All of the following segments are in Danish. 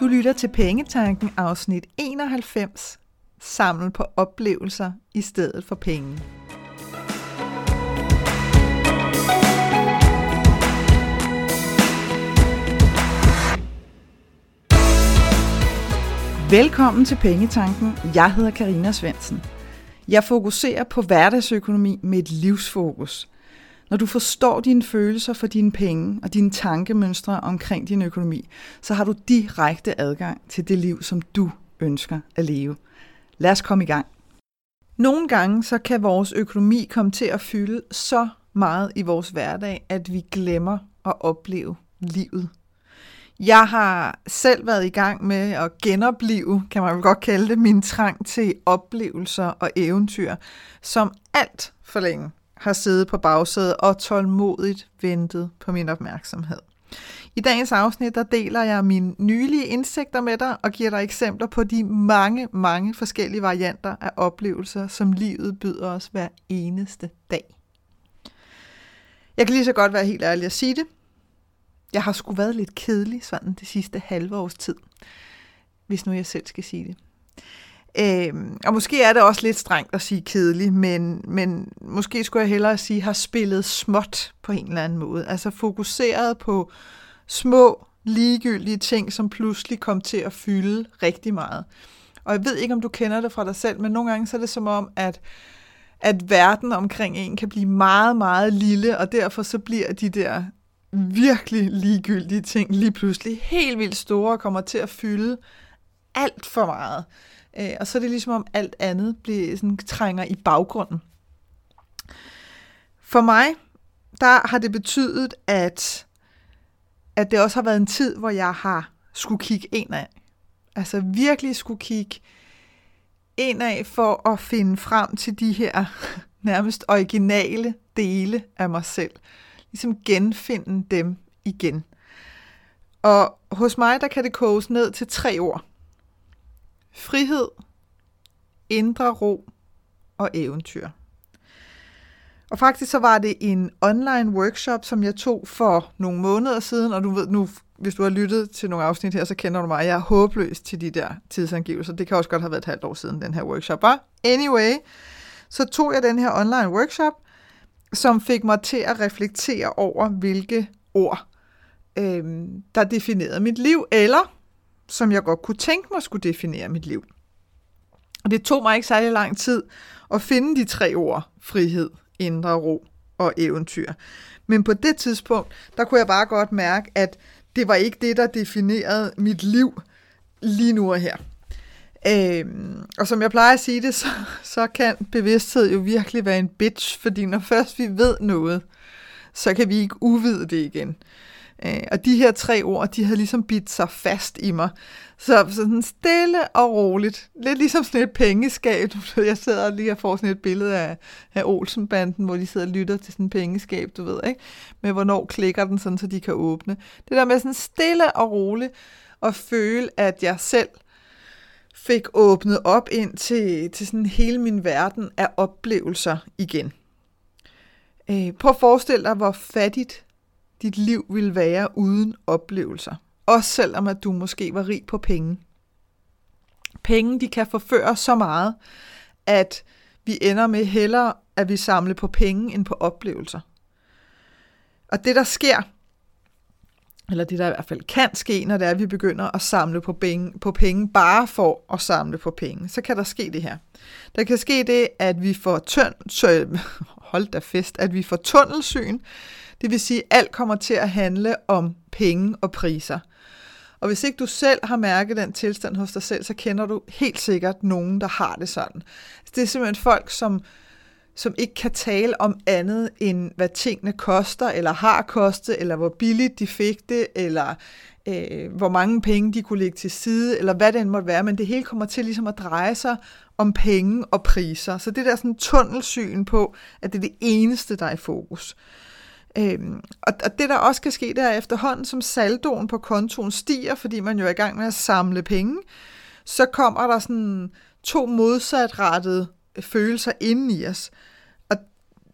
Du lytter til Pengetanken afsnit 91. Samle på oplevelser i stedet for penge. Velkommen til Pengetanken. Jeg hedder Karina Svensen. Jeg fokuserer på hverdagsøkonomi med et livsfokus. Når du forstår dine følelser for dine penge og dine tankemønstre omkring din økonomi, så har du direkte adgang til det liv, som du ønsker at leve. Lad os komme i gang. Nogle gange så kan vores økonomi komme til at fylde så meget i vores hverdag, at vi glemmer at opleve livet. Jeg har selv været i gang med at genopleve, kan man vel godt kalde det, min trang til oplevelser og eventyr, som alt for længe har siddet på bagsædet og tålmodigt ventet på min opmærksomhed. I dagens afsnit der deler jeg mine nylige indsigter med dig og giver dig eksempler på de mange, mange forskellige varianter af oplevelser, som livet byder os hver eneste dag. Jeg kan lige så godt være helt ærlig at sige det. Jeg har sgu været lidt kedelig sådan det sidste halve års tid, hvis nu jeg selv skal sige det. Øh, og måske er det også lidt strengt at sige kedelig, men, men måske skulle jeg hellere sige, har spillet småt på en eller anden måde. Altså fokuseret på små, ligegyldige ting, som pludselig kom til at fylde rigtig meget. Og jeg ved ikke, om du kender det fra dig selv, men nogle gange så er det som om, at, at verden omkring en kan blive meget, meget lille, og derfor så bliver de der virkelig ligegyldige ting lige pludselig helt vildt store og kommer til at fylde alt for meget. Øh, og så er det ligesom om alt andet bliver, sådan, trænger i baggrunden. For mig, der har det betydet, at, at det også har været en tid, hvor jeg har skulle kigge ind af. Altså virkelig skulle kigge ind af for at finde frem til de her nærmest originale dele af mig selv. Ligesom genfinde dem igen. Og hos mig, der kan det koges ned til tre ord frihed, indre ro og eventyr. Og faktisk så var det en online workshop, som jeg tog for nogle måneder siden, og du ved nu, hvis du har lyttet til nogle afsnit her, så kender du mig. Jeg er håbløs til de der tidsangivelser. Det kan også godt have været et halvt år siden, den her workshop var. Anyway, så tog jeg den her online workshop, som fik mig til at reflektere over, hvilke ord, øh, der definerede mit liv, eller som jeg godt kunne tænke mig skulle definere mit liv. Og det tog mig ikke særlig lang tid at finde de tre ord, frihed, indre ro og eventyr. Men på det tidspunkt, der kunne jeg bare godt mærke, at det var ikke det, der definerede mit liv lige nu og her. Øhm, og som jeg plejer at sige det, så, så kan bevidsthed jo virkelig være en bitch, fordi når først vi ved noget, så kan vi ikke uvide det igen. Øh, og de her tre ord, de havde ligesom bidt sig fast i mig. Så, sådan stille og roligt. Lidt ligesom sådan et pengeskab. Du ved, Jeg sidder lige og får sådan et billede af, af Olsenbanden, hvor de sidder og lytter til sådan et pengeskab, du ved, ikke? Med hvornår klikker den, sådan, så de kan åbne. Det der med sådan stille og roligt og føle, at jeg selv fik åbnet op ind til, til sådan hele min verden af oplevelser igen. Øh, prøv at forestille dig, hvor fattigt dit liv ville være uden oplevelser. Også selvom at du måske var rig på penge. Penge, de kan forføre så meget, at vi ender med hellere, at vi samler på penge end på oplevelser. Og det, der sker, eller det, der i hvert fald kan ske, når det er, at vi begynder at samle på penge, på penge bare for at samle på penge, så kan der ske det her. Der kan ske det, at vi får tøn, hold da fest, at vi får tunnelsyn, det vil sige, at alt kommer til at handle om penge og priser. Og hvis ikke du selv har mærket den tilstand hos dig selv, så kender du helt sikkert nogen, der har det sådan. Det er simpelthen folk, som, som ikke kan tale om andet end, hvad tingene koster, eller har kostet, eller hvor billigt de fik det, eller øh, hvor mange penge de kunne lægge til side, eller hvad det end måtte være, men det hele kommer til ligesom at dreje sig om penge og priser. Så det der sådan tunnelsyn på, at det er det eneste, der er i fokus. Øhm, og, og det der også kan ske, det er efterhånden, som saldoen på kontoen stiger, fordi man jo er i gang med at samle penge, så kommer der sådan to modsatrettede følelser inden i os.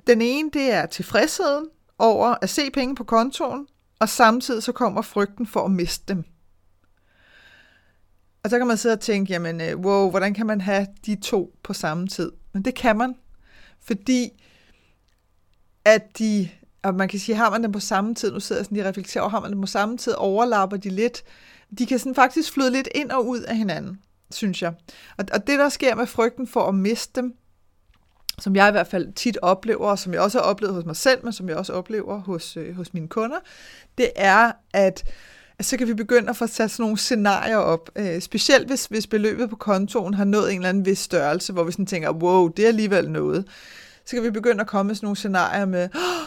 Den ene, det er tilfredsheden over at se penge på kontoen, og samtidig så kommer frygten for at miste dem. Og så kan man sidde og tænke, jamen, øh, wow, hvordan kan man have de to på samme tid? Men det kan man, fordi at de, og man kan sige, har man dem på samme tid, nu sidder jeg sådan lige og reflekterer har man dem på samme tid, overlapper de lidt. De kan sådan faktisk flyde lidt ind og ud af hinanden, synes jeg. Og, og det, der sker med frygten for at miste dem, som jeg i hvert fald tit oplever, og som jeg også har oplevet hos mig selv, men som jeg også oplever hos, øh, hos mine kunder, det er, at at så kan vi begynde at få sat sådan nogle scenarier op. Øh, specielt hvis, hvis beløbet på kontoen har nået en eller anden vis størrelse, hvor vi sådan tænker, wow, det er alligevel noget. Så kan vi begynde at komme med sådan nogle scenarier med, oh,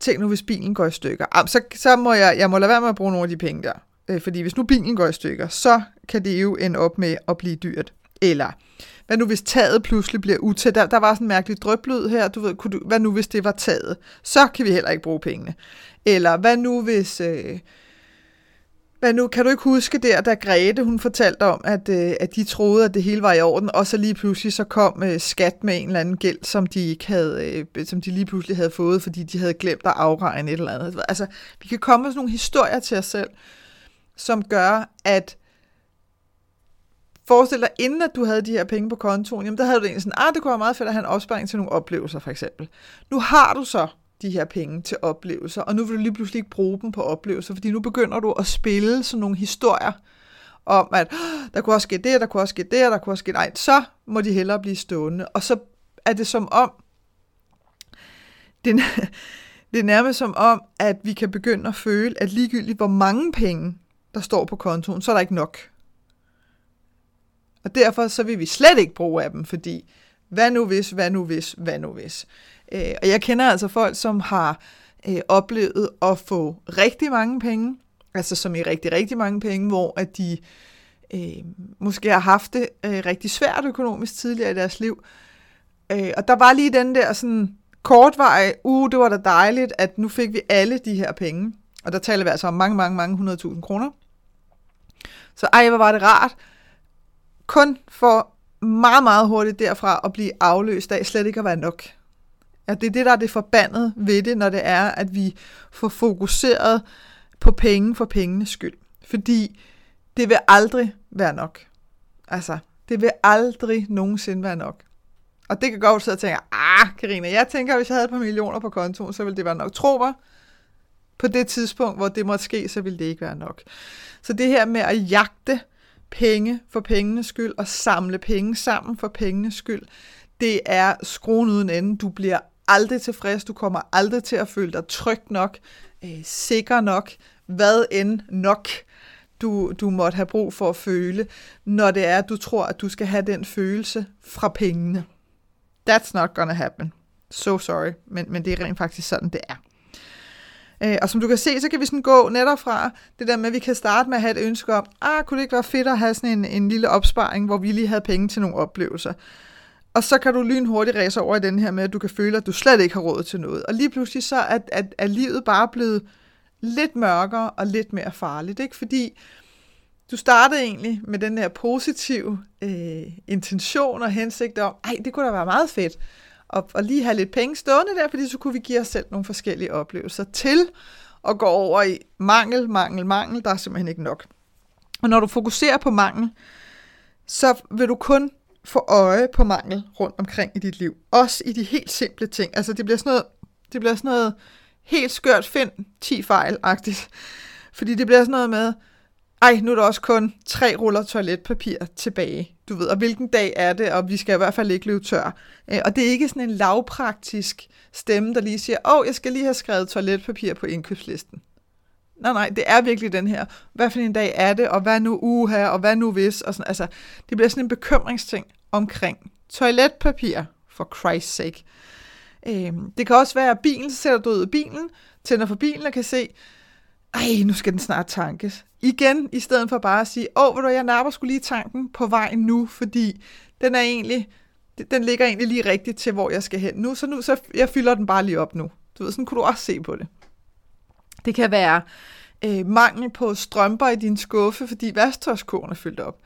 tænk nu, hvis bilen går i stykker. Ah, så, så må jeg, jeg må lade være med at bruge nogle af de penge der. Øh, fordi hvis nu bilen går i stykker, så kan det jo ende op med at blive dyrt. Eller, hvad nu hvis taget pludselig bliver utæt? Der, der var sådan en mærkelig drøblyd her, du ved, kunne du, hvad nu hvis det var taget? Så kan vi heller ikke bruge pengene. Eller hvad nu hvis... Øh, hvad nu, kan du ikke huske der, da Grete hun fortalte om, at, øh, at de troede, at det hele var i orden, og så lige pludselig så kom øh, skat med en eller anden gæld, som de ikke havde, øh, som de lige pludselig havde fået, fordi de havde glemt at afregne et eller andet. Altså, vi kan komme med sådan nogle historier til os selv, som gør, at forestil dig, inden at du havde de her penge på kontoen, jamen der havde du egentlig sådan, ah, det kunne være meget fedt at have en opsparing til nogle oplevelser, for eksempel. Nu har du så de her penge til oplevelser, og nu vil du lige pludselig ikke bruge dem på oplevelser, fordi nu begynder du at spille sådan nogle historier om, at ah, der kunne også ske det, der kunne også ske det, der kunne også ske nej, så må de hellere blive stående. Og så er det som om, det, det er nærmest som om, at vi kan begynde at føle, at ligegyldigt hvor mange penge, der står på kontoen, så er der ikke nok. Og derfor så vil vi slet ikke bruge af dem, fordi hvad nu hvis, hvad nu hvis, hvad nu hvis. Øh, og jeg kender altså folk, som har øh, oplevet at få rigtig mange penge, altså som i rigtig, rigtig mange penge, hvor at de øh, måske har haft det øh, rigtig svært økonomisk tidligere i deres liv. Øh, og der var lige den der sådan kortveje, uh, det var da dejligt, at nu fik vi alle de her penge. Og der taler vi altså om mange, mange, mange hundredtusind kroner. Så ej, hvor var det rart. Kun for meget, meget hurtigt derfra at blive afløst af slet ikke at være nok. Ja, det er det, der er det forbandede ved det, når det er, at vi får fokuseret på penge for pengenes skyld. Fordi det vil aldrig være nok. Altså, det vil aldrig nogensinde være nok. Og det kan godt sidde og tænke, ah, Karina, jeg tænker, hvis jeg havde et par millioner på kontoen, så ville det være nok. Tro mig, på det tidspunkt, hvor det måtte ske, så ville det ikke være nok. Så det her med at jagte penge for pengenes skyld, og samle penge sammen for pengenes skyld, det er skruen uden ende. Du bliver aldrig tilfreds, du kommer aldrig til at føle dig tryg nok, øh, sikker nok, hvad end nok du, du måtte have brug for at føle, når det er, at du tror, at du skal have den følelse fra pengene. That's not gonna happen. So sorry, men, men det er rent faktisk sådan, det er. Øh, og som du kan se, så kan vi sådan gå netop fra det der med, at vi kan starte med at have et ønske om, ah, kunne det ikke være fedt at have sådan en, en lille opsparing, hvor vi lige havde penge til nogle oplevelser. Og så kan du lynhurtigt ræse over i den her med, at du kan føle, at du slet ikke har råd til noget. Og lige pludselig så er, er, er livet bare blevet lidt mørkere og lidt mere farligt. Ikke? Fordi du startede egentlig med den her positive øh, intention og hensigt om, ej, det kunne da være meget fedt og, og lige have lidt penge stående der, fordi så kunne vi give os selv nogle forskellige oplevelser til at gå over i mangel, mangel, mangel. Der er simpelthen ikke nok. Og når du fokuserer på mangel, så vil du kun få øje på mangel rundt omkring i dit liv. Også i de helt simple ting. Altså det bliver sådan noget, det bliver sådan noget helt skørt find 10 fejl-agtigt. Fordi det bliver sådan noget med, ej, nu er der også kun tre ruller toiletpapir tilbage. Du ved, og hvilken dag er det, og vi skal i hvert fald ikke løbe tør. Øh, og det er ikke sådan en lavpraktisk stemme, der lige siger, åh, oh, jeg skal lige have skrevet toiletpapir på indkøbslisten. Nej, nej, det er virkelig den her, hvad for en dag er det, og hvad nu uha, og hvad nu hvis, og sådan, altså, det bliver sådan en bekymringsting omkring toiletpapir, for Christ's sake. Øhm, det kan også være, at bilen, så sætter du ud af bilen, tænder for bilen og kan se, ej, nu skal den snart tankes. Igen, i stedet for bare at sige, åh, hvor du, jeg napper skulle lige tanken på vej nu, fordi den er egentlig, den ligger egentlig lige rigtigt til, hvor jeg skal hen nu, så nu, så jeg fylder den bare lige op nu. Du ved, sådan kunne du også se på det. Det kan være øh, mangel på strømper i din skuffe, fordi vasktøjskurven er fyldt op.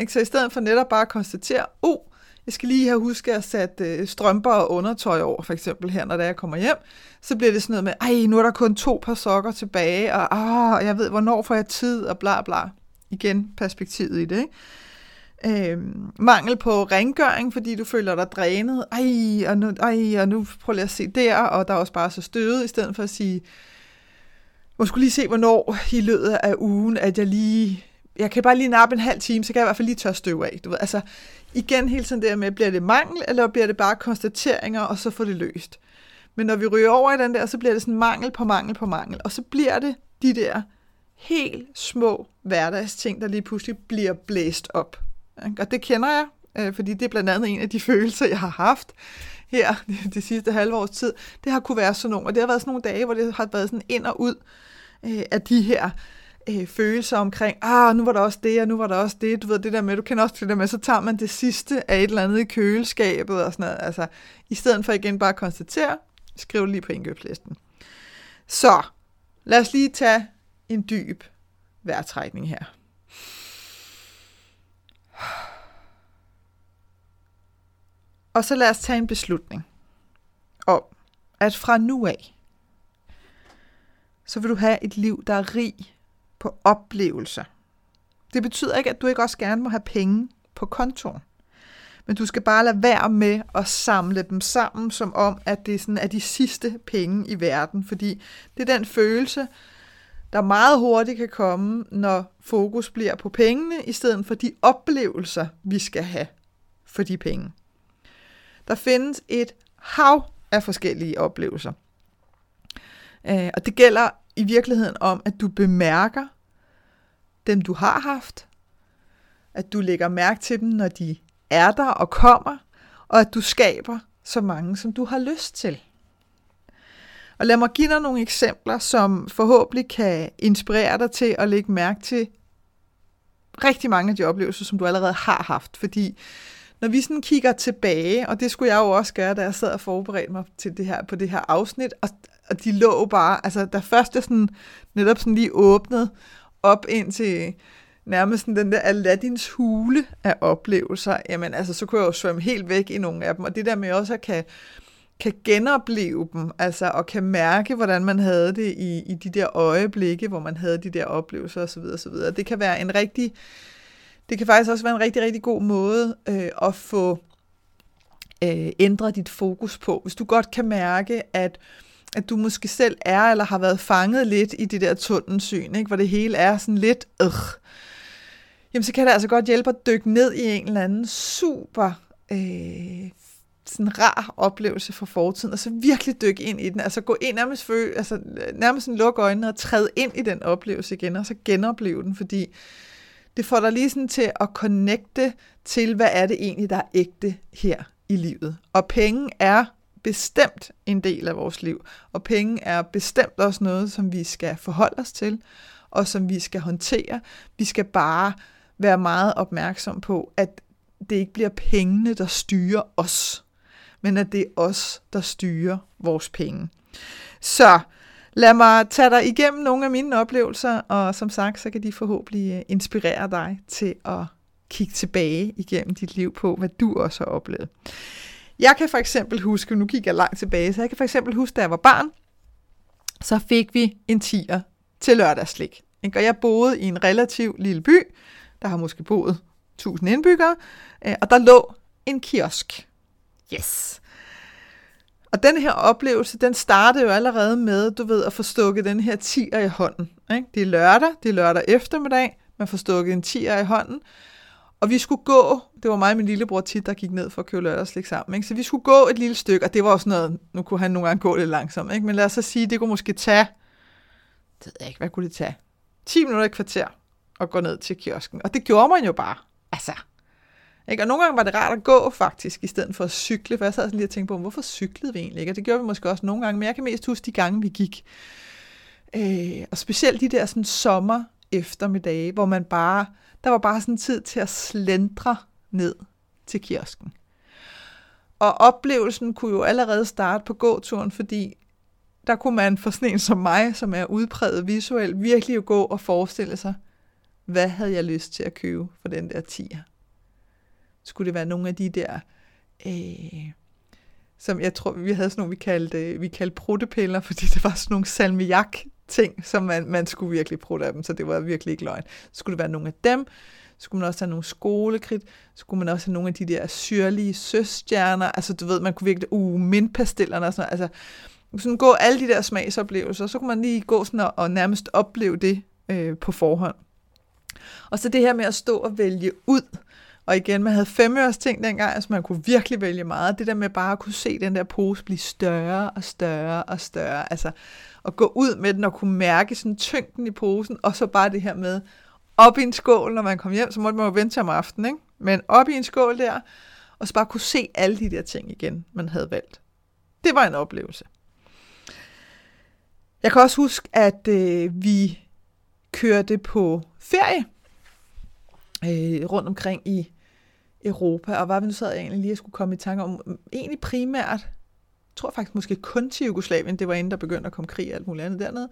Ikke? Så i stedet for netop bare at konstatere, oh, jeg skal lige have husket at sætte øh, strømper og undertøj over, for eksempel her, når jeg kommer hjem, så bliver det sådan noget med, ej, nu er der kun to par sokker tilbage, og ah, jeg ved, hvornår får jeg tid, og bla bla. igen perspektivet i det, ikke? Øh, mangel på rengøring, fordi du føler dig drænet. Ej, og nu, ej, og nu prøver jeg at se der, og der er også bare så støvet, i stedet for at sige, må skulle lige se, hvornår i løbet af ugen, at jeg lige, jeg kan bare lige nappe en halv time, så kan jeg i hvert fald lige tørre støv af. Du ved. Altså, igen hele tiden der med, bliver det mangel, eller bliver det bare konstateringer, og så får det løst. Men når vi ryger over i den der, så bliver det sådan mangel på mangel på mangel, og så bliver det de der helt små hverdagsting, der lige pludselig bliver blæst op. Og det kender jeg, øh, fordi det er blandt andet en af de følelser, jeg har haft her det sidste halve års tid. Det har kunne være sådan nogle, og det har været sådan nogle dage, hvor det har været sådan ind og ud øh, af de her øh, følelser omkring, ah, nu var der også det, og nu var der også det, du ved, det der med, du kender også det der med, så tager man det sidste af et eller andet i køleskabet og sådan noget, altså, i stedet for igen bare at konstatere, skriv lige på indkøbslisten. Så, lad os lige tage en dyb vejrtrækning her. Og så lad os tage en beslutning om, at fra nu af, så vil du have et liv, der er rig på oplevelser. Det betyder ikke, at du ikke også gerne må have penge på kontoen. Men du skal bare lade være med at samle dem sammen, som om, at det sådan er de sidste penge i verden. Fordi det er den følelse, der meget hurtigt kan komme, når fokus bliver på pengene, i stedet for de oplevelser, vi skal have for de penge. Der findes et hav af forskellige oplevelser. Øh, og det gælder i virkeligheden om, at du bemærker dem, du har haft, at du lægger mærke til dem, når de er der og kommer, og at du skaber så mange, som du har lyst til. Og lad mig give dig nogle eksempler, som forhåbentlig kan inspirere dig til at lægge mærke til rigtig mange af de oplevelser, som du allerede har haft. Fordi når vi sådan kigger tilbage, og det skulle jeg jo også gøre, da jeg sad og forberedte mig til det her, på det her afsnit, og, og de lå bare, altså der først jeg sådan, netop sådan lige åbnede op ind til nærmest den der Aladdins hule af oplevelser, jamen altså, så kunne jeg jo svømme helt væk i nogle af dem, og det der med også at kan, kan genopleve dem, altså og kan mærke, hvordan man havde det i, i de der øjeblikke, hvor man havde de der oplevelser osv. osv. Det kan være en rigtig det kan faktisk også være en rigtig, rigtig god måde øh, at få øh, ændret dit fokus på. Hvis du godt kan mærke, at at du måske selv er eller har været fanget lidt i det der tunnelsyn, ikke? hvor det hele er sådan lidt, øh, jamen så kan det altså godt hjælpe at dykke ned i en eller anden super øh, sådan rar oplevelse fra fortiden, og så virkelig dykke ind i den, altså gå ind nærmest, føle, altså nærmest sådan lukke øjnene og træde ind i den oplevelse igen, og så genopleve den, fordi det får dig lige sådan til at connecte til, hvad er det egentlig, der er ægte her i livet. Og penge er bestemt en del af vores liv, og penge er bestemt også noget, som vi skal forholde os til, og som vi skal håndtere. Vi skal bare være meget opmærksom på, at det ikke bliver pengene, der styrer os, men at det er os, der styrer vores penge. Så Lad mig tage dig igennem nogle af mine oplevelser, og som sagt, så kan de forhåbentlig øh, inspirere dig til at kigge tilbage igennem dit liv på, hvad du også har oplevet. Jeg kan for eksempel huske, nu kigger jeg langt tilbage, så jeg kan for eksempel huske, da jeg var barn, så fik vi en tiger til lørdagslik. Og jeg boede i en relativ lille by, der har måske boet 1000 indbyggere, øh, og der lå en kiosk. Yes. Og den her oplevelse, den startede jo allerede med, du ved, at få stukket den her tiger i hånden. Ikke? Det er lørdag, det er lørdag eftermiddag, man får stukket en tiger i hånden. Og vi skulle gå, det var mig og min lillebror tit, der gik ned for at købe lørdagslik sammen. Ikke? Så vi skulle gå et lille stykke, og det var også noget, nu kunne han nogle gange gå lidt langsomt. Ikke? Men lad os så sige, det kunne måske tage, det ved jeg ikke, hvad kunne det tage? 10 minutter i kvarter at gå ned til kiosken. Og det gjorde man jo bare. Altså, ikke? Og nogle gange var det rart at gå faktisk, i stedet for at cykle, for jeg sad sådan lige og tænkte på, hvorfor cyklede vi egentlig ikke? Og det gjorde vi måske også nogle gange, men jeg kan mest huske de gange, vi gik. Øh, og specielt de der sådan sommer eftermiddage, hvor man bare, der var bare sådan tid til at slendre ned til kiosken. Og oplevelsen kunne jo allerede starte på gåturen, fordi der kunne man for sådan en som mig, som er udpræget visuel, virkelig jo gå og forestille sig, hvad havde jeg lyst til at købe for den der tiger? skulle det være nogle af de der, øh, som jeg tror, vi havde sådan nogle, vi kaldte, vi kaldte pruttepiller, fordi det var sådan nogle salmiak ting, som man, man skulle virkelig prøve af dem, så det var virkelig ikke løgn. Så skulle det være nogle af dem, så skulle man også have nogle skolekridt, så skulle man også have nogle af de der syrlige søstjerner, altså du ved, man kunne virkelig, uh, mintpastillerne og sådan noget, altså sådan gå alle de der smagsoplevelser, så kunne man lige gå sådan og, og nærmest opleve det øh, på forhånd. Og så det her med at stå og vælge ud, og igen, man havde femøres ting dengang, altså man kunne virkelig vælge meget. Det der med bare at kunne se den der pose blive større og større og større. Altså at gå ud med den og kunne mærke sådan tyngden i posen, og så bare det her med op i en skål, når man kom hjem, så måtte man jo vente til om aftenen, ikke? Men op i en skål der, og så bare kunne se alle de der ting igen, man havde valgt. Det var en oplevelse. Jeg kan også huske, at øh, vi kørte på ferie øh, rundt omkring i Europa, og var vi nu sad jeg egentlig lige at skulle komme i tanke om, egentlig primært, jeg tror faktisk måske kun til Jugoslavien, det var inden der begyndte at komme krig og alt muligt andet dernede.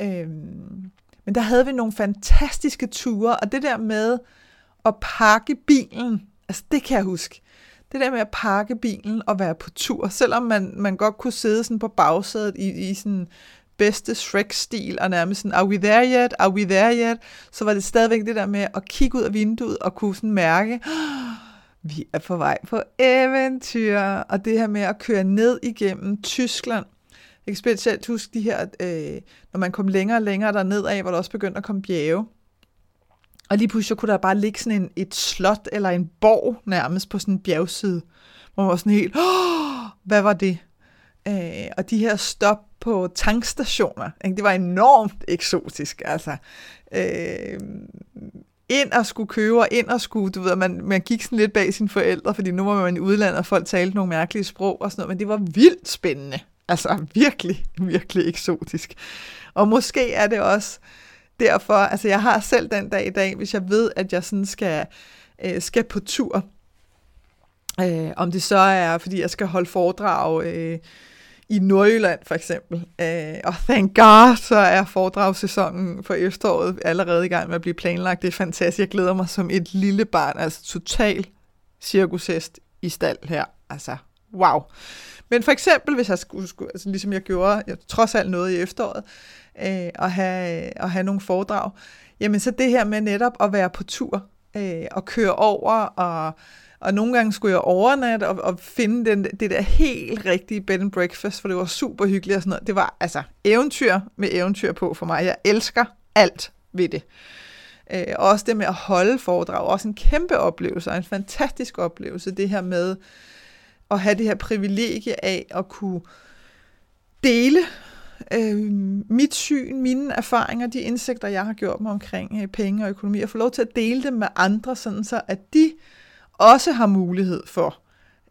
Øhm, men der havde vi nogle fantastiske ture, og det der med at pakke bilen, altså det kan jeg huske. Det der med at pakke bilen og være på tur, selvom man, man godt kunne sidde sådan på bagsædet i, i sådan bedste Shrek-stil, og nærmest sådan, are we there yet? Are we there yet? Så var det stadigvæk det der med at kigge ud af vinduet og kunne sådan mærke, ah, vi er på vej på eventyr, og det her med at køre ned igennem Tyskland. Jeg kan specielt huske de her, øh, når man kom længere og længere derned af, hvor der også begyndte at komme bjerge. Og lige pludselig kunne der bare ligge sådan en, et slot eller en borg nærmest på sådan en bjergside, hvor man var sådan helt, oh, hvad var det? Øh, og de her stop på tankstationer, ikke? det var enormt eksotisk. Altså, øh, ind og skulle købe, og ind og skulle, du ved, man, man gik sådan lidt bag sine forældre, fordi nu var man i udlandet, og folk talte nogle mærkelige sprog og sådan noget, men det var vildt spændende. Altså virkelig, virkelig eksotisk. Og måske er det også derfor, altså jeg har selv den dag i dag, hvis jeg ved, at jeg sådan skal, øh, skal på tur, øh, om det så er, fordi jeg skal holde foredrag øh, i Nordjylland for eksempel. Øh, og thank God, så er foredragssæsonen for efteråret allerede i gang med at blive planlagt. Det er fantastisk. Jeg glæder mig som et lille barn, altså total cirkushest i stald her. Altså, wow. Men for eksempel, hvis jeg skulle, skulle altså ligesom jeg gjorde, jeg trods alt noget i efteråret, øh, at, have, at have nogle foredrag, jamen så det her med netop at være på tur, øh, og køre over, og og nogle gange skulle jeg overnatte og, og finde den, det der helt rigtige bed and breakfast, for det var super hyggeligt og sådan noget. Det var altså eventyr med eventyr på for mig. Jeg elsker alt ved det. Øh, og også det med at holde foredrag, også en kæmpe oplevelse, og en fantastisk oplevelse, det her med at have det her privilegie af at kunne dele øh, mit syn, mine erfaringer, de indsigter, jeg har gjort mig omkring øh, penge og økonomi, og få lov til at dele dem med andre, sådan så at de også har mulighed for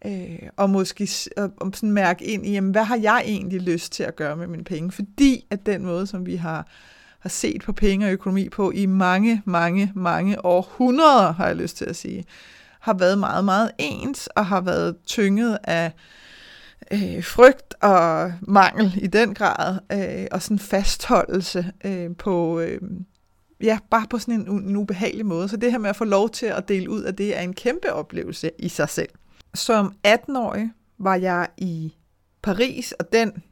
øh, og måske at, at sådan mærke ind i, jamen, hvad har jeg egentlig lyst til at gøre med mine penge? Fordi at den måde, som vi har, har set på penge og økonomi på i mange, mange, mange århundreder, har jeg lyst til at sige, har været meget, meget ens og har været tynget af øh, frygt og mangel i den grad, øh, og sådan fastholdelse øh, på, øh, ja, bare på sådan en, en ubehagelig måde. Så det her med at få lov til at dele ud af det, er en kæmpe oplevelse i sig selv. Som 18-årig var jeg i Paris, og den,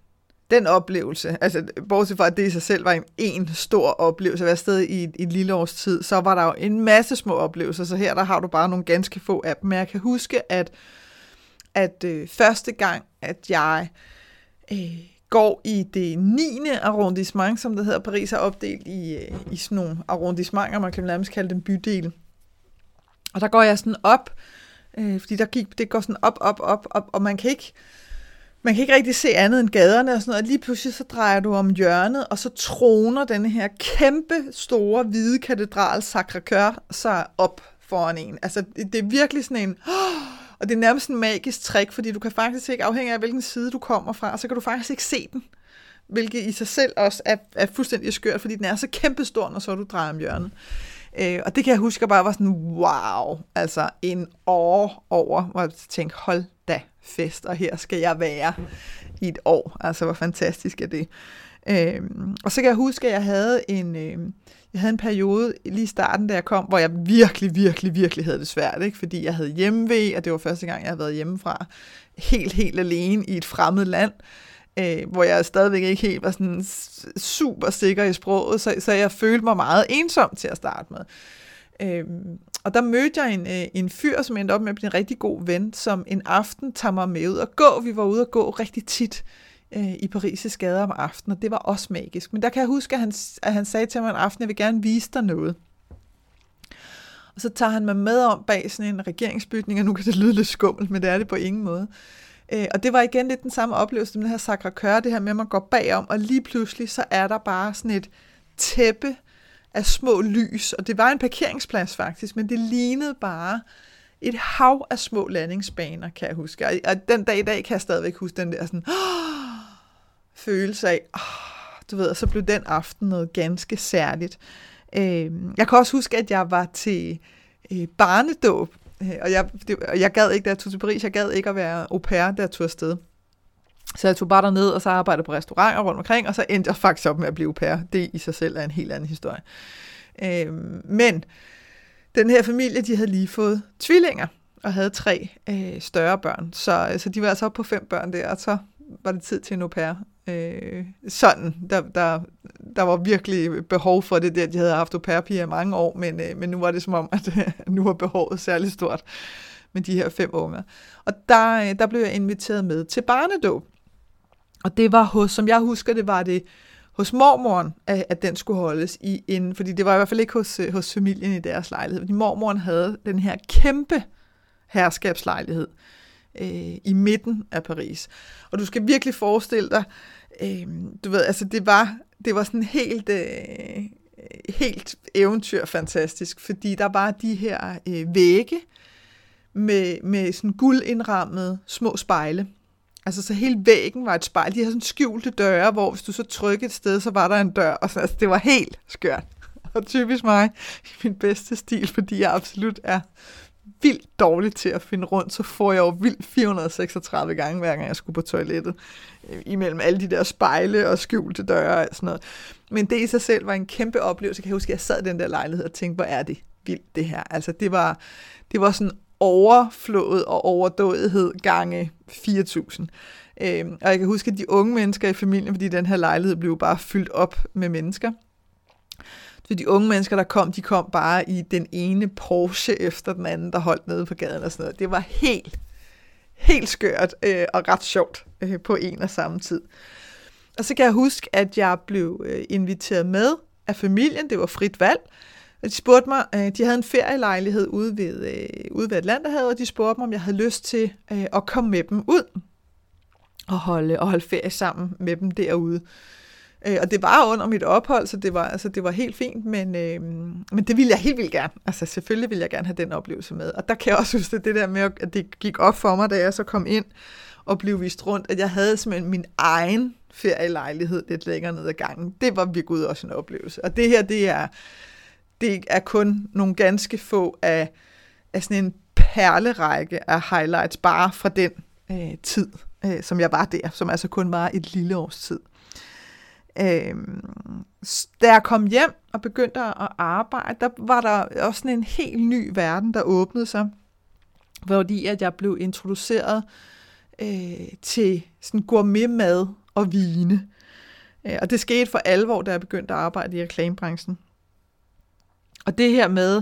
den oplevelse, altså bortset fra, at det i sig selv var en, en stor oplevelse, at være sted i et, et lille års tid, så var der jo en masse små oplevelser, så her der har du bare nogle ganske få af dem. Men jeg kan huske, at, at øh, første gang, at jeg øh, går i det 9. arrondissement, som det hedder. Paris er opdelt i, øh, i sådan nogle arrondissementer, man kan nærmest kalde dem bydel. Og der går jeg sådan op, øh, fordi der gik, det går sådan op, op, op, op, og man kan ikke, man kan ikke rigtig se andet end gaderne og sådan noget. Og lige pludselig så drejer du om hjørnet, og så troner den her kæmpe store hvide katedral Sacré-Cœur sig op foran en. Altså det, det er virkelig sådan en... Oh, og det er nærmest en magisk trick, fordi du kan faktisk ikke, afhængig af hvilken side du kommer fra, så kan du faktisk ikke se den. Hvilket i sig selv også er, er fuldstændig skørt, fordi den er så kæmpestor, når så du drejer om hjørnet. Øh, og det kan jeg huske, at bare var sådan, wow, altså en år over, hvor jeg tænkte, hold da fest, og her skal jeg være i et år. Altså, hvor fantastisk er det. Øh, og så kan jeg huske, at jeg havde en, øh, jeg havde en periode lige i starten, da jeg kom, hvor jeg virkelig, virkelig, virkelig havde det svært, ikke? fordi jeg havde hjemmevæg, og det var første gang, jeg havde været hjemmefra helt, helt alene i et fremmed land. øh, hvor jeg stadigvæk ikke helt var sådan super sikker i sproget, så, så jeg følte mig meget ensom til at starte med. Øh, og der mødte jeg en, øh, en fyr, som endte op med at blive en rigtig god ven, som en aften tager mig med ud og gå. Vi var ude og gå rigtig tit øh, Øh, i Paris' gader om aftenen, og det var også magisk. Men der kan jeg huske, at han, at han sagde til mig en aften, jeg vil gerne vise dig noget. Og så tager han mig med om bag sådan en regeringsbygning, og nu kan det lyde lidt skummelt, men det er det på ingen måde. Øh, og det var igen lidt den samme oplevelse som den her sacre cœur, det her med, at man går bagom, og lige pludselig så er der bare sådan et tæppe af små lys, og det var en parkeringsplads faktisk, men det lignede bare et hav af små landingsbaner, kan jeg huske. Og, og den dag i dag kan jeg stadigvæk huske den der sådan, oh, følelse af, oh, du ved, og så blev den aften noget ganske særligt. Øh, jeg kan også huske, at jeg var til øh, barnedåb, øh, og jeg, det, og jeg gad ikke, da jeg tog til Paris, jeg gad ikke at være au pair, da jeg tog afsted. Så jeg tog bare derned, og så arbejdede på restauranter rundt omkring, og så endte jeg faktisk op med at blive au pair. Det i sig selv er en helt anden historie. Øh, men den her familie, de havde lige fået tvillinger, og havde tre øh, større børn. Så, øh, så de var altså oppe på fem børn der, og så var det tid til en au pair. Øh, sådan, der, der, der var virkelig behov for det der. De havde haft au pair i mange år, men, øh, men nu var det som om, at øh, nu var behovet særligt stort med de her fem unger. Og der, øh, der blev jeg inviteret med til barnedåb. Og det var hos, som jeg husker det, var det hos mormoren, at, at den skulle holdes i en, fordi det var i hvert fald ikke hos, øh, hos familien i deres lejlighed, fordi mormoren havde den her kæmpe herskabslejlighed øh, Øh, i midten af Paris. Og du skal virkelig forestille dig, øh, du ved, altså det var, det var sådan helt, øh, helt eventyr fantastisk, fordi der var de her øh, vægge med, med sådan guldindrammede små spejle. Altså så hele væggen var et spejl. De havde sådan skjulte døre, hvor hvis du så trykkede et sted, så var der en dør. Og så, altså, det var helt skørt. Og typisk mig i min bedste stil, fordi jeg absolut er vildt dårlig til at finde rundt, så får jeg jo vildt 436 gange, hver gang jeg skulle på toilettet, øh, imellem alle de der spejle og skjulte døre og sådan noget. Men det i sig selv var en kæmpe oplevelse. Jeg kan huske, at jeg sad i den der lejlighed og tænkte, hvor er det vildt det her. Altså det var, det var sådan overflået og overdådighed gange 4.000. Øhm, og jeg kan huske, at de unge mennesker i familien, fordi den her lejlighed blev bare fyldt op med mennesker, så de unge mennesker, der kom, de kom bare i den ene Porsche efter den anden, der holdt nede på gaden og sådan noget. Det var helt, helt skørt øh, og ret sjovt øh, på en og samme tid. Og så kan jeg huske, at jeg blev øh, inviteret med af familien. Det var frit valg. Og de spurgte mig, øh, de havde en ferielejlighed ude ved, øh, ude ved Atlanterhavet, og de spurgte mig, om jeg havde lyst til øh, at komme med dem ud og holde, og holde ferie sammen med dem derude. Øh, og det var under mit ophold, så det var, altså, det var helt fint, men, øh, men det ville jeg helt vildt gerne. Altså selvfølgelig ville jeg gerne have den oplevelse med. Og der kan jeg også huske det der med, at det gik op for mig, da jeg så kom ind og blev vist rundt, at jeg havde simpelthen min egen ferielejlighed lidt længere ned ad gangen. Det var virkelig også en oplevelse. Og det her, det er, det er kun nogle ganske få af, af sådan en perlerække af highlights, bare fra den øh, tid, øh, som jeg var der, som altså kun var et lille års tid. Øh, da jeg kom hjem og begyndte at arbejde, der var der også sådan en helt ny verden, der åbnede sig, fordi at jeg blev introduceret øh, til sådan gourmet-mad og vine. Øh, og det skete for alvor, da jeg begyndte at arbejde i reklamebranchen. Og det her med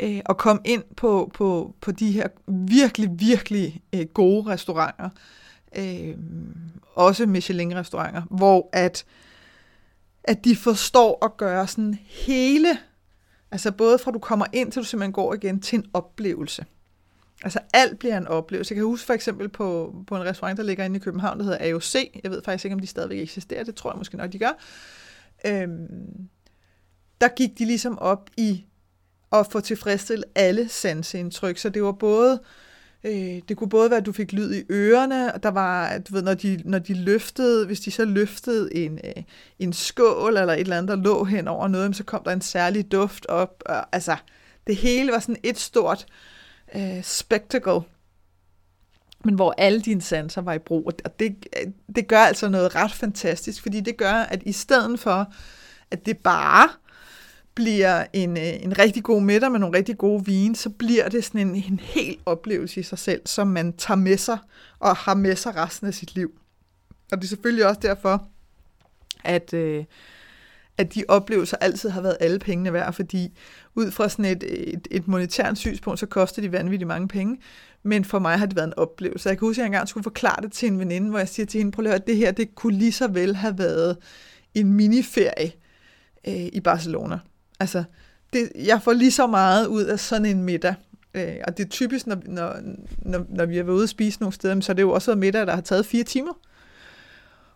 øh, at komme ind på, på, på de her virkelig, virkelig øh, gode restauranter, øh, også Michelin-restauranter, hvor at øh, at de forstår at gøre sådan hele, altså både fra du kommer ind, til du simpelthen går igen, til en oplevelse. Altså alt bliver en oplevelse. Jeg kan huske for eksempel på, på en restaurant, der ligger inde i København, der hedder AOC. Jeg ved faktisk ikke, om de stadigvæk eksisterer. Det tror jeg måske nok, de gør. Øhm, der gik de ligesom op i at få tilfredsstillet alle sanseindtryk. Så det var både Øh, Øh, det kunne både være, at du fik lyd i ørerne, og der var, du ved, når de, når de løftede, hvis de så løftede en, øh, en skål eller et eller andet, der lå hen over noget, så kom der en særlig duft op. Og, altså, det hele var sådan et stort øh, spectacle, men hvor alle dine sanser var i brug. Og det, øh, det gør altså noget ret fantastisk, fordi det gør, at i stedet for, at det bare bliver en, øh, en rigtig god middag med nogle rigtig gode vine, så bliver det sådan en, en hel oplevelse i sig selv, som man tager med sig og har med sig resten af sit liv. Og det er selvfølgelig også derfor, at, øh, at de oplevelser altid har været alle pengene værd, fordi ud fra sådan et, et, et monetært synspunkt, så koster de vanvittigt mange penge. Men for mig har det været en oplevelse. Jeg kan huske, at jeg engang skulle forklare det til en veninde, hvor jeg siger til hende, prøv at det her, det kunne lige så vel have været en miniferie øh, i Barcelona. Altså, det, jeg får lige så meget ud af sådan en middag. Øh, og det er typisk, når, når, når, når vi har været ude at spise nogle steder, så er det jo også været middag, der har taget fire timer.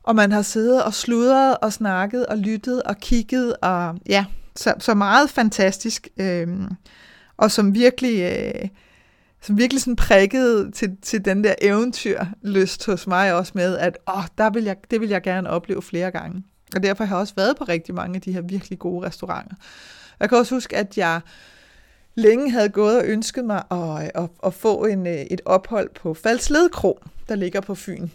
Og man har siddet og sludret og snakket og lyttet og kigget, og ja, så, så meget fantastisk. Øh, og som virkelig... Øh, som virkelig sådan prikkede til, til den der eventyrlyst hos mig også med, at åh, der vil jeg, det vil jeg gerne opleve flere gange. Og derfor har jeg også været på rigtig mange af de her virkelig gode restauranter. Jeg kan også huske, at jeg længe havde gået og ønsket mig at, at, at få en, øh, et ophold på Falsled Kro, der ligger på Fyn.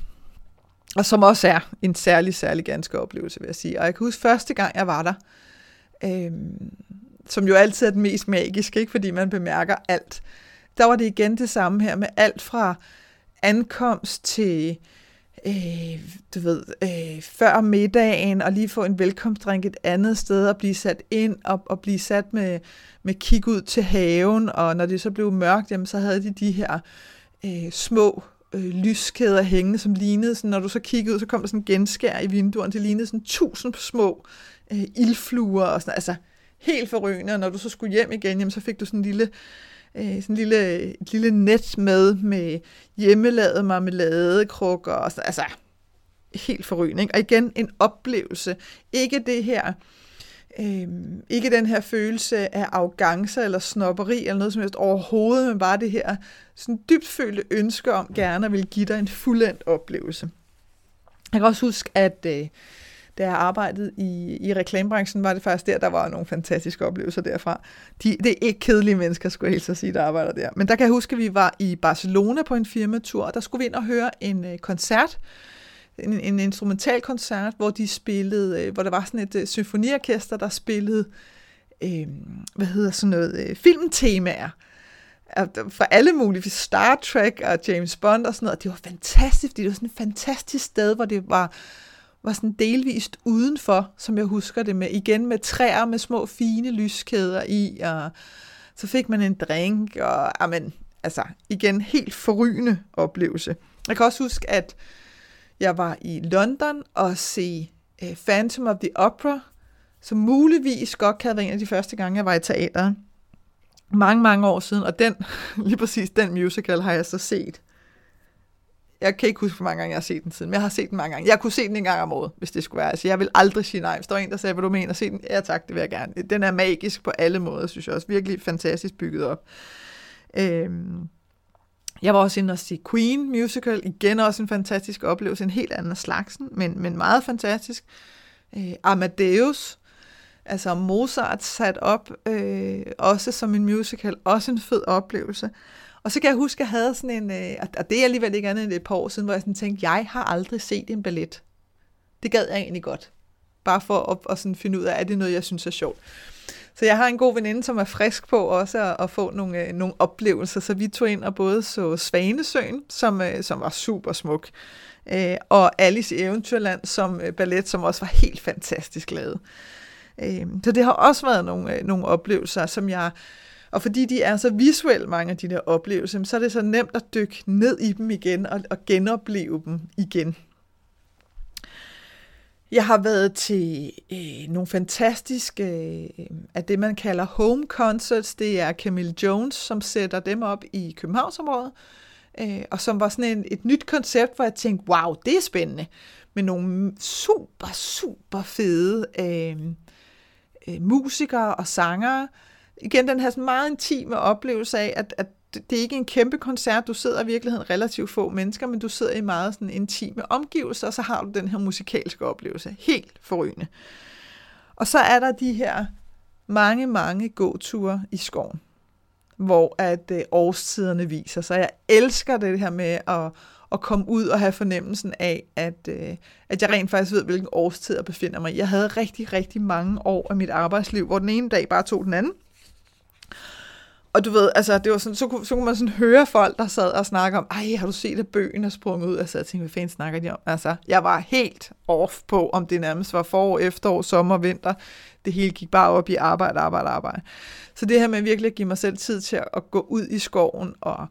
Og som også er en særlig, særlig ganske oplevelse, vil jeg sige. Og jeg kan huske første gang, jeg var der, øh, som jo altid er den mest magiske, ikke? fordi man bemærker alt. Der var det igen det samme her med alt fra ankomst til øh, Øh, du ved, øh, før middagen, og lige få en velkomstdrink et andet sted, og blive sat ind, og, og blive sat med, med kig ud til haven, og når det så blev mørkt, jamen, så havde de de her øh, små øh, lyskæder hængende, som lignede, sådan, når du så kiggede ud, så kom der sådan en genskær i vinduerne, det lignede sådan tusind små øh, ildfluer, og sådan, altså helt forrygende, og når du så skulle hjem igen, jamen, så fik du sådan en lille øh, Øh, sådan en lille, et lille net med, med hjemmelavet marmeladekrukker, og så, altså helt forrygende. Ikke? Og igen en oplevelse. Ikke det her, øh, ikke den her følelse af arrogance eller snopperi eller noget som helst overhovedet, men bare det her sådan dybt følte ønske om gerne at vil give dig en fuldendt oplevelse. Jeg kan også huske, at øh, da jeg arbejdede i, i reklamebranchen, var det faktisk der, der var nogle fantastiske oplevelser derfra. De, det er ikke kedelige mennesker, skulle jeg helt sige, der arbejder der. Men der kan jeg huske, at vi var i Barcelona på en firmatur, og der skulle vi ind og høre en øh, koncert, en, en instrumental koncert, hvor de spillede, øh, hvor der var sådan et øh, symfoniorkester, der spillede, øh, hvad hedder sådan noget, øh, filmtemaer for alle mulige, Star Trek og James Bond og sådan noget. Det var fantastisk, det var sådan et fantastisk sted, hvor det var var sådan delvist udenfor, som jeg husker det med, igen med træer med små fine lyskæder i, og så fik man en drink, og ah, amen, altså igen helt forrygende oplevelse. Jeg kan også huske, at jeg var i London og se øh, Phantom of the Opera, som muligvis godt kan have været en af de første gange, jeg var i teateret. Mange, mange år siden, og den, lige præcis den musical har jeg så set jeg kan ikke huske, hvor mange gange jeg har set den siden, men jeg har set den mange gange. Jeg kunne se den en gang om året, hvis det skulle være. Altså, jeg vil aldrig sige nej. Hvis der var en, der sagde, hvad du mener, se den. Ja tak, det vil jeg gerne. Den er magisk på alle måder, synes jeg også. Virkelig fantastisk bygget op. Øhm, jeg var også inde og se Queen musical. Igen også en fantastisk oplevelse. En helt anden slags, men, men meget fantastisk. Øh, Amadeus, altså Mozart sat op, øh, også som en musical. Også en fed oplevelse. Og så kan jeg huske, at jeg havde sådan en, øh, og det er alligevel ikke andet end et par år siden, hvor jeg sådan tænkte, jeg har aldrig set en ballet. Det gad jeg egentlig godt. Bare for at, at sådan finde ud af, er det noget, jeg synes er sjovt. Så jeg har en god veninde, som er frisk på også at, at få nogle, øh, nogle oplevelser. Så vi tog ind og både så Svanesøen, som, øh, som var super smuk, øh, og Alice i Eventyrland som øh, ballet, som også var helt fantastisk lavet. Øh, så det har også været nogle, øh, nogle oplevelser, som jeg og fordi de er så visuelle, mange af de der oplevelser, så er det så nemt at dykke ned i dem igen og, og genopleve dem igen. Jeg har været til øh, nogle fantastiske øh, af det, man kalder home concerts. Det er Camille Jones, som sætter dem op i Københavnsområdet. Øh, og som var sådan en, et nyt koncept, hvor jeg tænkte, wow, det er spændende. Med nogle super, super fede øh, øh, musikere og sangere, igen den her sådan meget intime oplevelse af, at, at det er ikke en kæmpe koncert, du sidder i virkeligheden relativt få mennesker, men du sidder i meget sådan intime omgivelser, og så har du den her musikalske oplevelse. Helt forrygende. Og så er der de her mange, mange gåture i skoven, hvor at øh, årstiderne viser sig. Jeg elsker det her med at, at komme ud og have fornemmelsen af, at, øh, at jeg rent faktisk ved, hvilken årstid jeg befinder mig i. Jeg havde rigtig, rigtig mange år af mit arbejdsliv, hvor den ene dag bare tog den anden og du ved, altså, det var sådan, så, kunne, så kunne man sådan høre folk, der sad og snakkede om, ej, har du set, at bøgen er sprunget ud? Altså, jeg tænkte, hvad fanden snakker de om? Altså, jeg var helt off på, om det nærmest var forår, efterår, sommer, vinter. Det hele gik bare op i arbejde, arbejde, arbejde. Så det her med virkelig at give mig selv tid til at gå ud i skoven og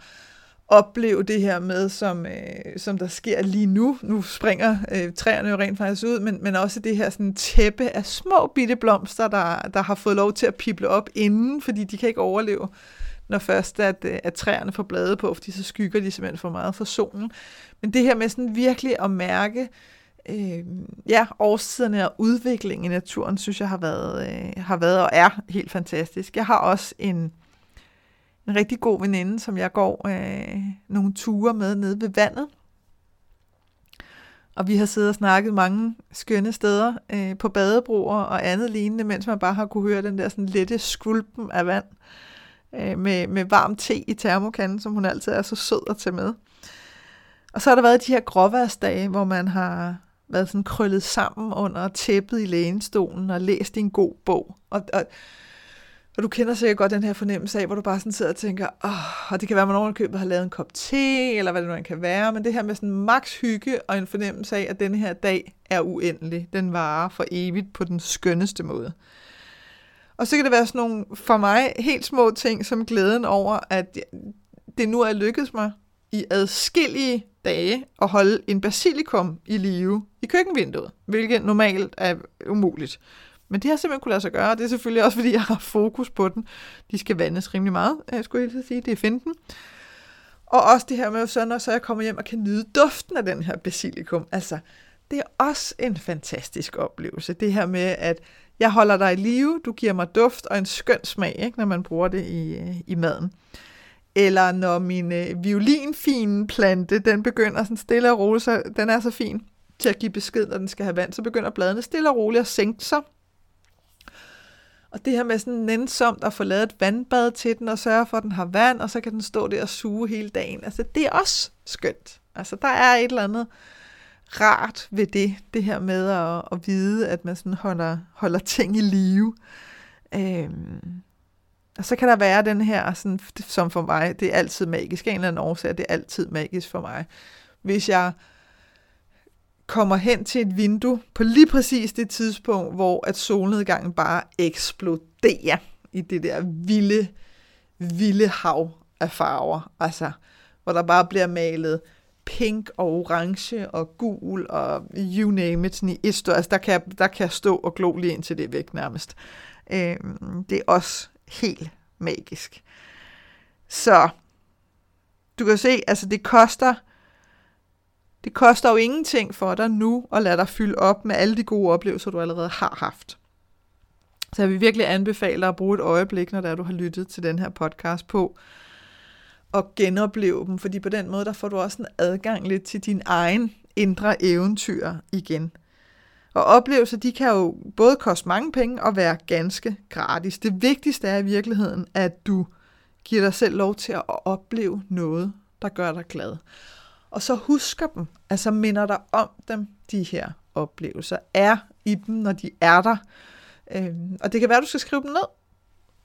opleve det her med, som, øh, som der sker lige nu. Nu springer øh, træerne jo rent faktisk ud, men, men også det her sådan tæppe af små bitte blomster, der, der har fået lov til at pible op inden, fordi de kan ikke overleve, når først at, øh, at træerne får blade på, fordi så skygger de simpelthen for meget for solen. Men det her med sådan virkelig at mærke, øh, ja, årstiderne og udviklingen i naturen, synes jeg har været, øh, har været og er helt fantastisk. Jeg har også en en rigtig god veninde, som jeg går øh, nogle ture med nede ved vandet. Og vi har siddet og snakket mange skønne steder øh, på badebroer og andet lignende, mens man bare har kunne høre den der sådan lette skvulpen af vand øh, med, med varm te i termokanden, som hun altid er så sød at tage med. Og så har der været de her gråværsdage, hvor man har været sådan krøllet sammen under tæppet i lænestolen og læst en god bog. Og, og og du kender sikkert godt den her fornemmelse af, hvor du bare sådan sidder og tænker, åh, og det kan være, at man ovenikøbet har lavet en kop te, eller hvad det nu kan være, men det her med sådan max hygge og en fornemmelse af, at den her dag er uendelig. Den varer for evigt på den skønneste måde. Og så kan det være sådan nogle, for mig, helt små ting, som glæden over, at det nu er lykkedes mig i adskillige dage at holde en basilikum i live i køkkenvinduet, hvilket normalt er umuligt. Men det har simpelthen kunne lade sig gøre, og det er selvfølgelig også, fordi jeg har fokus på den. De skal vandes rimelig meget, øh, jeg skulle helt sige. Det er finten. Og også det her med, så når så jeg kommer hjem og kan nyde duften af den her basilikum. Altså, det er også en fantastisk oplevelse. Det her med, at jeg holder dig i live, du giver mig duft og en skøn smag, ikke, når man bruger det i, øh, i maden. Eller når min øh, violinfine plante, den begynder sådan stille og roligt, så den er så fin til at give besked, når den skal have vand, så begynder bladene stille og roligt at sænke sig og det her med sådan nænsomt at få lavet et vandbad til den og sørge for, at den har vand, og så kan den stå der og suge hele dagen. Altså det er også skønt. Altså der er et eller andet rart ved det, det her med at, at vide, at man sådan holder, holder ting i live. Øhm, og så kan der være den her, sådan, som for mig, det er altid magisk. En eller anden årsag, det er altid magisk for mig. Hvis jeg kommer hen til et vindue på lige præcis det tidspunkt, hvor at solnedgangen bare eksploderer i det der vilde, vilde hav af farver. Altså, hvor der bare bliver malet pink og orange og gul og you name it, i et. Altså, der kan, der kan jeg stå og glo lige indtil det er væk nærmest. Øh, det er også helt magisk. Så du kan se, altså det koster det koster jo ingenting for dig nu at lade dig fylde op med alle de gode oplevelser, du allerede har haft. Så jeg vil virkelig anbefale dig at bruge et øjeblik, når der du har lyttet til den her podcast på, og genopleve dem, fordi på den måde, der får du også en adgang lidt til din egen indre eventyr igen. Og oplevelser, de kan jo både koste mange penge og være ganske gratis. Det vigtigste er i virkeligheden, at du giver dig selv lov til at opleve noget, der gør dig glad og så husker dem, altså minder dig om dem, de her oplevelser, er i dem, når de er der. Øhm, og det kan være, du skal skrive dem ned.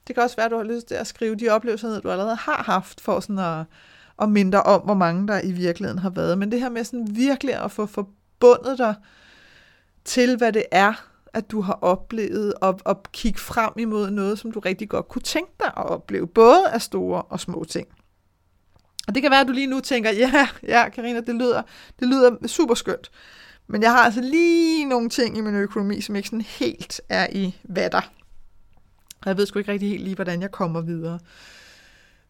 Det kan også være, du har lyst til at skrive de oplevelser ned, du allerede har haft, for sådan at, at minde dig om, hvor mange der i virkeligheden har været. Men det her med sådan virkelig at få forbundet dig til, hvad det er, at du har oplevet, og, og kigge frem imod noget, som du rigtig godt kunne tænke dig at opleve, både af store og små ting. Og det kan være, at du lige nu tænker, ja, ja, Karina, det lyder, det lyder super skønt. Men jeg har altså lige nogle ting i min økonomi, som ikke sådan helt er i vatter. Og jeg ved sgu ikke rigtig helt lige, hvordan jeg kommer videre.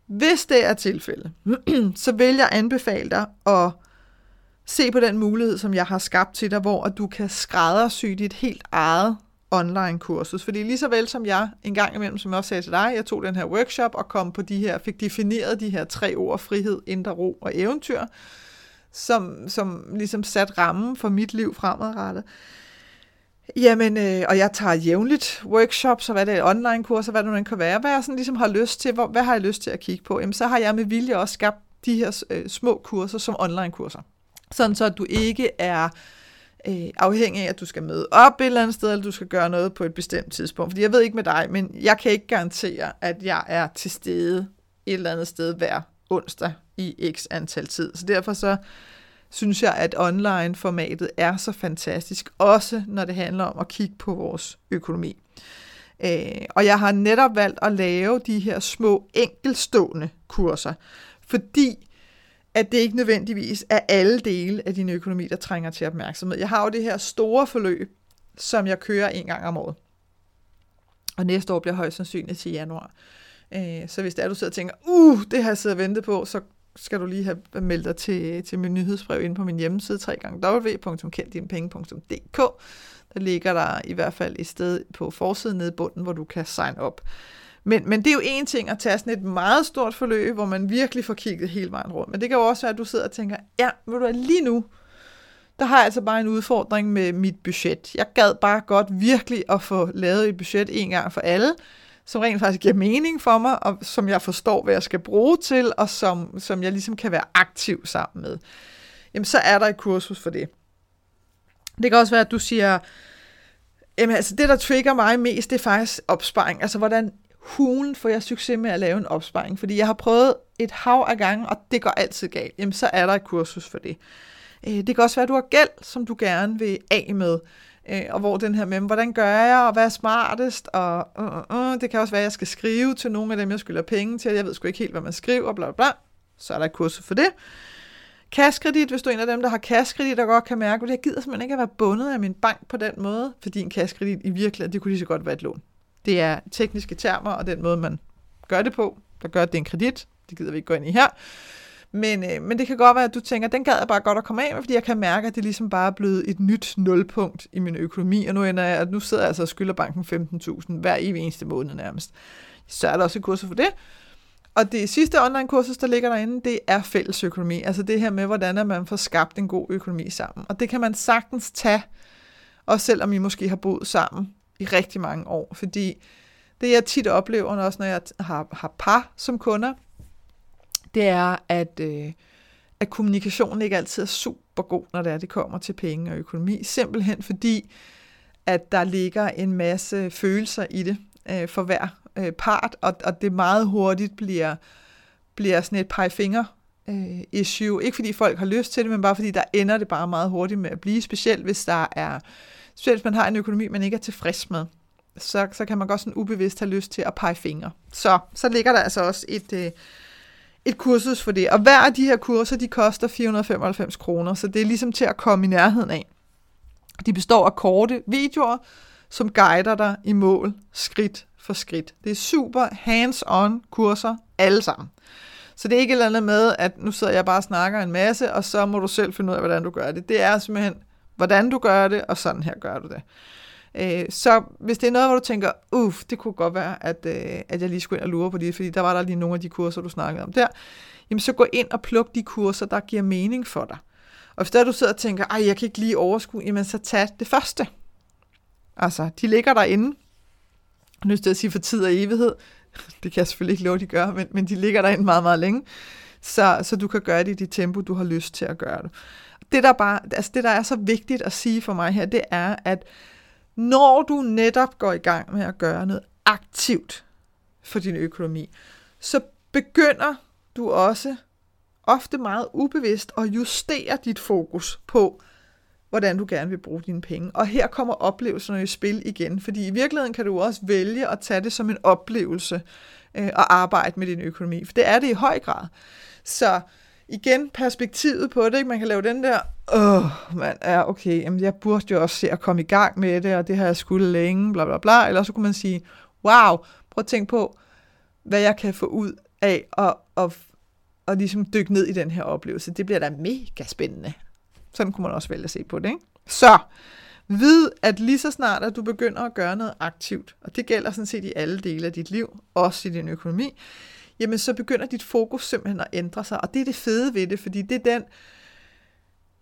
Hvis det er tilfældet, så vil jeg anbefale dig at se på den mulighed, som jeg har skabt til dig, hvor du kan skræddersy dit helt eget online-kursus. Fordi lige så vel som jeg en gang imellem, som jeg også sagde til dig, jeg tog den her workshop og kom på de her, fik defineret de her tre ord, frihed, indre ro og eventyr, som, som ligesom sat rammen for mit liv fremadrettet. Jamen, øh, og jeg tager jævnligt workshops, og hvad det er, online-kurser, hvad det nu kan være. Hvad jeg sådan ligesom har lyst til, hvor, hvad har jeg lyst til at kigge på? Jamen, så har jeg med vilje også skabt de her øh, små kurser som online-kurser. Sådan så, at du ikke er øh, afhængig af, at du skal møde op et eller andet sted, eller du skal gøre noget på et bestemt tidspunkt. Fordi jeg ved ikke med dig, men jeg kan ikke garantere, at jeg er til stede et eller andet sted hver onsdag i x antal tid. Så derfor så synes jeg, at online-formatet er så fantastisk, også når det handler om at kigge på vores økonomi. Øh, og jeg har netop valgt at lave de her små enkelstående kurser, fordi at det ikke nødvendigvis er alle dele af din økonomi, der trænger til opmærksomhed. Jeg har jo det her store forløb, som jeg kører en gang om året. Og næste år bliver højst sandsynligt til januar. Øh, så hvis det er, du sidder og tænker, uh, det har jeg siddet og ventet på, så skal du lige have meldt dig til, til min nyhedsbrev inde på min hjemmeside, www.kenddinepenge.dk. Der ligger der i hvert fald et sted på forsiden nede i bunden, hvor du kan sign op. Men, men det er jo en ting at tage sådan et meget stort forløb, hvor man virkelig får kigget hele vejen rundt. Men det kan jo også være, at du sidder og tænker, ja, ved du lige nu, der har jeg altså bare en udfordring med mit budget. Jeg gad bare godt virkelig at få lavet et budget en gang for alle, som rent faktisk giver mening for mig, og som jeg forstår, hvad jeg skal bruge til, og som, som jeg ligesom kan være aktiv sammen med. Jamen, så er der et kursus for det. Det kan også være, at du siger, jamen altså det, der trigger mig mest, det er faktisk opsparing. Altså, hvordan hulen får jeg succes med at lave en opsparing? Fordi jeg har prøvet et hav af gange, og det går altid galt. Jamen, så er der et kursus for det. Øh, det kan også være, at du har gæld, som du gerne vil af med. Øh, og hvor den her med, hvordan gør jeg, og hvad er smartest, og uh, uh, uh, det kan også være, at jeg skal skrive til nogle af dem, jeg skylder penge til, jeg ved sgu ikke helt, hvad man skriver, bla bla så er der et kursus for det. Kassekredit, hvis du er en af dem, der har kassekredit, og godt kan mærke, at jeg gider simpelthen ikke at være bundet af min bank på den måde, fordi en kassekredit i virkeligheden, det kunne lige så godt være et lån. Det er tekniske termer, og den måde, man gør det på, der gør, at det er en kredit. Det gider vi ikke gå ind i her. Men, øh, men det kan godt være, at du tænker, den gad jeg bare godt at komme af med, fordi jeg kan mærke, at det ligesom bare er blevet et nyt nulpunkt i min økonomi, og nu, ender jeg, at nu sidder jeg altså og skylder banken 15.000 hver evig eneste måned nærmest. Så er der også et kursus for det. Og det sidste online-kursus, der ligger derinde, det er fælles økonomi. Altså det her med, hvordan man får skabt en god økonomi sammen. Og det kan man sagtens tage, også selvom I måske har boet sammen i rigtig mange år. Fordi det jeg tit oplever, også når jeg har, har par som kunder, det er, at, øh, at kommunikationen ikke altid er super god, når det er, det kommer til penge og økonomi. Simpelthen fordi, at der ligger en masse følelser i det øh, for hver øh, part, og, og det meget hurtigt bliver, bliver sådan et pegefinger øh, issue. Ikke fordi folk har lyst til det, men bare fordi der ender det bare meget hurtigt med at blive, specielt hvis der er, specielt hvis man har en økonomi, man ikke er tilfreds med. Så, så kan man godt sådan ubevidst have lyst til at pege fingre. Så, så ligger der altså også et, øh, et kursus for det. Og hver af de her kurser, de koster 495 kroner, så det er ligesom til at komme i nærheden af. De består af korte videoer, som guider dig i mål, skridt for skridt. Det er super hands-on kurser, alle sammen. Så det er ikke et eller andet med, at nu sidder jeg bare og snakker en masse, og så må du selv finde ud af, hvordan du gør det. Det er simpelthen, hvordan du gør det, og sådan her gør du det. Øh, så hvis det er noget, hvor du tænker, uff, det kunne godt være, at, øh, at jeg lige skulle ind og lure på det, fordi der var der lige nogle af de kurser, du snakkede om der, jamen så gå ind og pluk de kurser, der giver mening for dig. Og hvis der du sidder og tænker, ej, jeg kan ikke lige overskue, jamen så tag det første. Altså, de ligger derinde. Jeg har til at sige for tid og evighed. Det kan jeg selvfølgelig ikke love, de gør, men, men de ligger derinde meget, meget længe. Så, så du kan gøre det i det tempo, du har lyst til at gøre det. Det der, bare, altså det, der er så vigtigt at sige for mig her, det er, at når du netop går i gang med at gøre noget aktivt for din økonomi, så begynder du også ofte meget ubevidst at justere dit fokus på, hvordan du gerne vil bruge dine penge. Og her kommer oplevelserne i spil igen, fordi i virkeligheden kan du også vælge at tage det som en oplevelse øh, og arbejde med din økonomi, for det er det i høj grad. Så igen perspektivet på det. Ikke? Man kan lave den der, åh, man er okay, jamen jeg burde jo også se at komme i gang med det, og det har jeg skulle længe, bla bla bla. Eller så kunne man sige, wow, prøv at tænke på, hvad jeg kan få ud af at, at, at ligesom dykke ned i den her oplevelse. Det bliver da mega spændende. Sådan kunne man også vælge at se på det. Ikke? Så, vid, at lige så snart, at du begynder at gøre noget aktivt, og det gælder sådan set i alle dele af dit liv, også i din økonomi, jamen så begynder dit fokus simpelthen at ændre sig. Og det er det fede ved det, fordi det er den,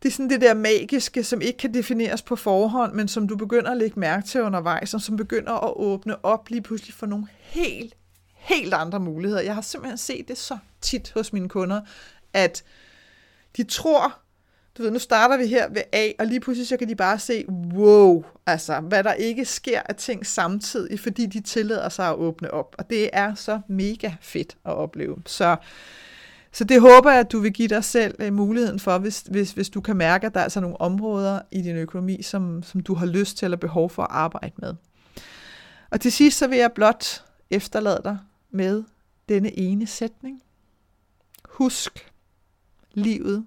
det er sådan det der magiske, som ikke kan defineres på forhånd, men som du begynder at lægge mærke til undervejs, og som begynder at åbne op lige pludselig for nogle helt, helt andre muligheder. Jeg har simpelthen set det så tit hos mine kunder, at de tror du ved, nu starter vi her ved A, og lige pludselig så kan de bare se, wow, altså, hvad der ikke sker af ting samtidig, fordi de tillader sig at åbne op. Og det er så mega fedt at opleve. Så, så det håber jeg, at du vil give dig selv øh, muligheden for, hvis, hvis, hvis du kan mærke, at der er altså nogle områder i din økonomi, som, som du har lyst til eller behov for at arbejde med. Og til sidst så vil jeg blot efterlade dig med denne ene sætning. Husk, livet